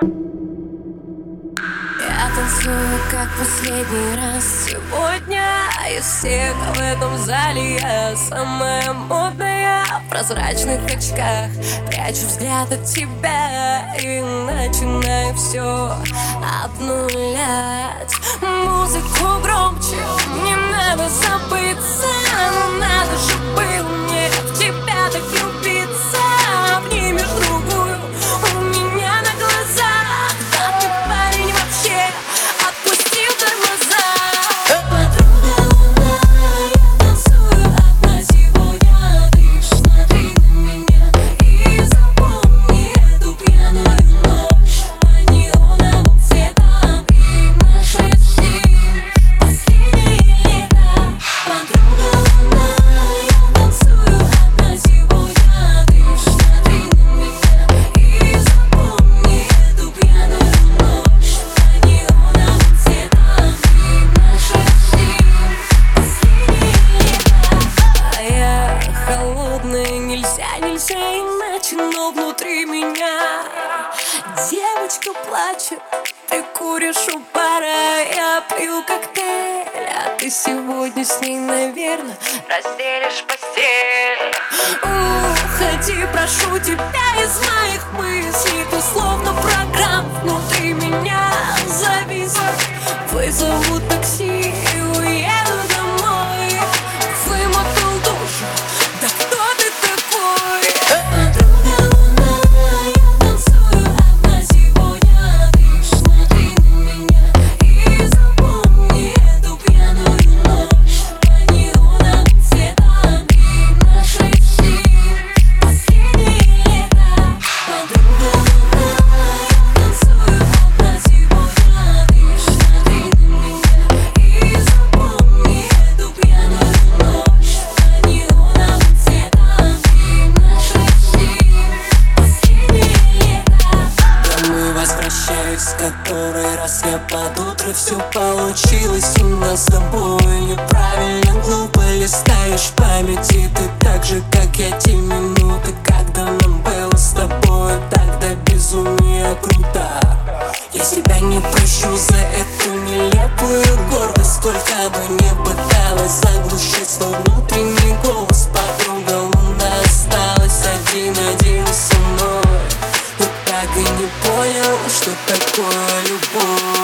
Я танцую как последний раз. Сегодня Из всех в этом зале я самая модная. В прозрачных очках прячу взгляд от тебя И начинаю все обнулять. Музыку громче, не надо забыться иначе Но внутри меня девочка плачет. Ты куришь у бара, я пью коктейль А ты сегодня с ней, наверное, разделишь постель. Уходи, прошу тебя из моих мыслей который раз я под утро Все получилось у нас с тобой. Неправильно, глупо листаешь памяти? Ты так же, как я те минуты Когда нам было с тобой. Так до безумия круто. Я себя не прощу за эту нелепую гордость Сколько бы не olho bom.